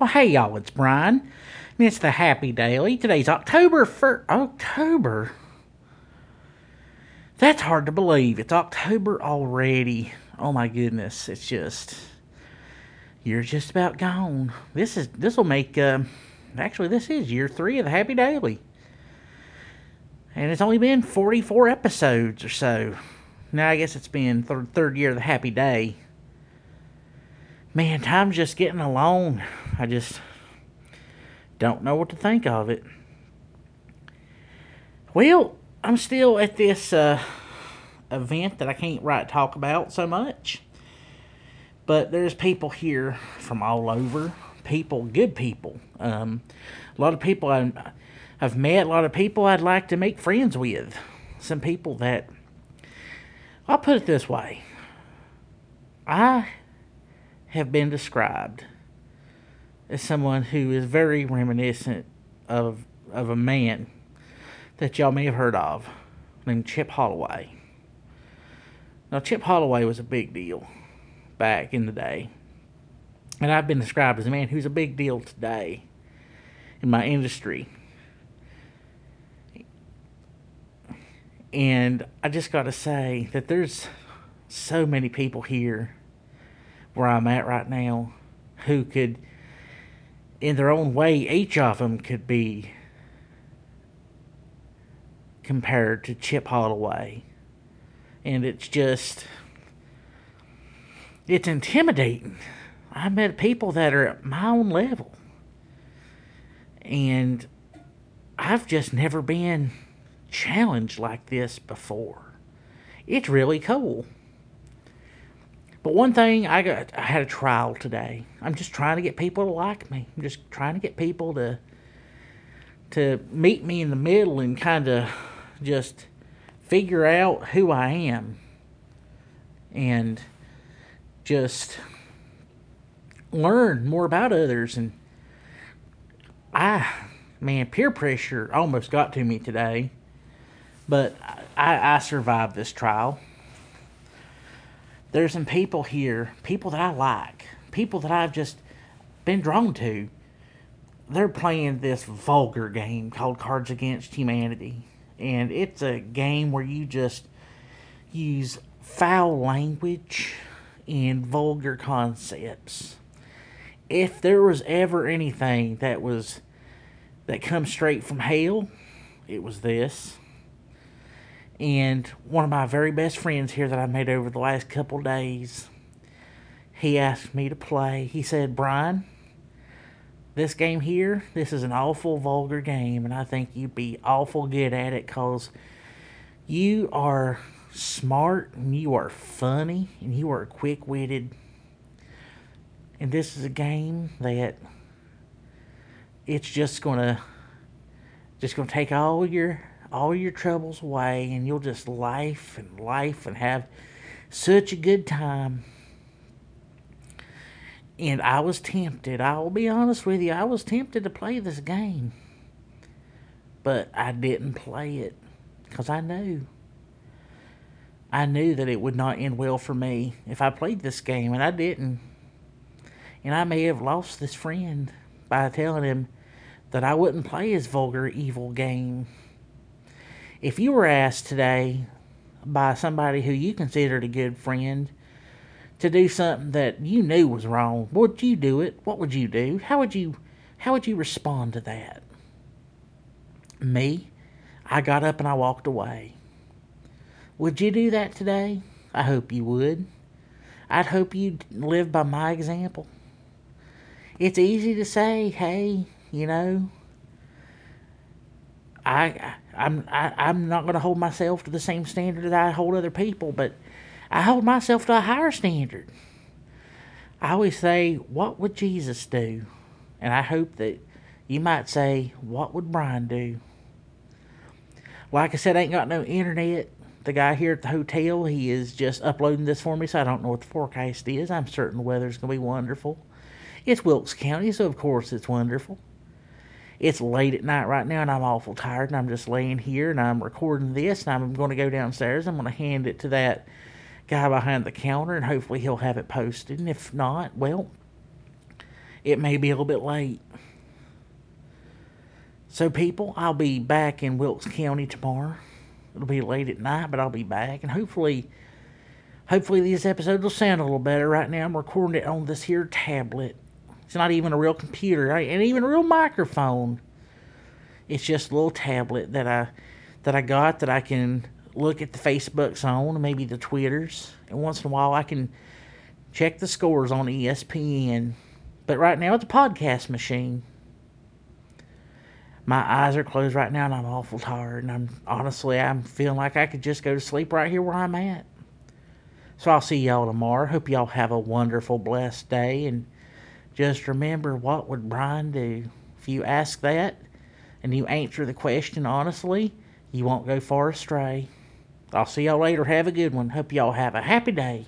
Well, hey y'all, it's Brian. It's the Happy Daily. Today's October 1st. October? That's hard to believe. It's October already. Oh my goodness. It's just. You're just about gone. This is. This will make. Uh, actually, this is year three of the Happy Daily. And it's only been 44 episodes or so. Now, I guess it's been third, third year of the Happy Day man, time's just getting along. I just don't know what to think of it. Well, I'm still at this uh, event that I can't right talk about so much. But there's people here from all over. People, good people. Um, a lot of people I, I've met, a lot of people I'd like to make friends with. Some people that, I'll put it this way. I have been described as someone who is very reminiscent of of a man that y'all may have heard of named Chip Holloway. Now Chip Holloway was a big deal back in the day. And I've been described as a man who's a big deal today in my industry. And I just got to say that there's so many people here where I'm at right now who could, in their own way, each of them could be compared to Chip Holloway. And it's just, it's intimidating. I met people that are at my own level. And I've just never been challenged like this before. It's really cool. But one thing I got I had a trial today. I'm just trying to get people to like me. I'm just trying to get people to to meet me in the middle and kind of just figure out who I am and just learn more about others and I man peer pressure almost got to me today but I, I survived this trial there's some people here, people that I like, people that I've just been drawn to. They're playing this vulgar game called Cards Against Humanity. And it's a game where you just use foul language and vulgar concepts. If there was ever anything that was that comes straight from hell, it was this. And one of my very best friends here that I made over the last couple days, he asked me to play. He said, Brian, this game here, this is an awful vulgar game, and I think you'd be awful good at it because you are smart and you are funny and you are quick witted. And this is a game that it's just gonna just gonna take all your all your troubles away and you'll just life and life and have such a good time. And I was tempted, I will be honest with you, I was tempted to play this game. But I didn't play it because I knew. I knew that it would not end well for me if I played this game, and I didn't. And I may have lost this friend by telling him that I wouldn't play his vulgar, evil game. If you were asked today by somebody who you considered a good friend to do something that you knew was wrong, would you do it? What would you do? How would you how would you respond to that? Me, I got up and I walked away. Would you do that today? I hope you would. I'd hope you'd live by my example. It's easy to say, hey, you know, I I'm I, I'm not going to hold myself to the same standard that I hold other people, but I hold myself to a higher standard. I always say, "What would Jesus do?" And I hope that you might say, "What would Brian do?" Like I said, I ain't got no internet. The guy here at the hotel, he is just uploading this for me, so I don't know what the forecast is. I'm certain the weather's going to be wonderful. It's Wilkes County, so of course it's wonderful it's late at night right now and I'm awful tired and I'm just laying here and I'm recording this and I'm going to go downstairs. I'm going to hand it to that guy behind the counter and hopefully he'll have it posted. And if not, well, it may be a little bit late. So, people, I'll be back in Wilkes County tomorrow. It'll be late at night, but I'll be back, and hopefully, hopefully these episodes will sound a little better. Right now, I'm recording it on this here tablet. It's not even a real computer, and even a real microphone. It's just a little tablet that I that I got that I can look at the Facebooks on, maybe the Twitters, and once in a while I can check the scores on ESPN. But right now it's a podcast machine. My eyes are closed right now and I'm awful tired and I'm honestly I'm feeling like I could just go to sleep right here where I'm at. So I'll see y'all tomorrow. Hope y'all have a wonderful, blessed day and just remember what would Brian do? If you ask that and you answer the question honestly, you won't go far astray. I'll see y'all later. Have a good one. Hope y'all have a happy day.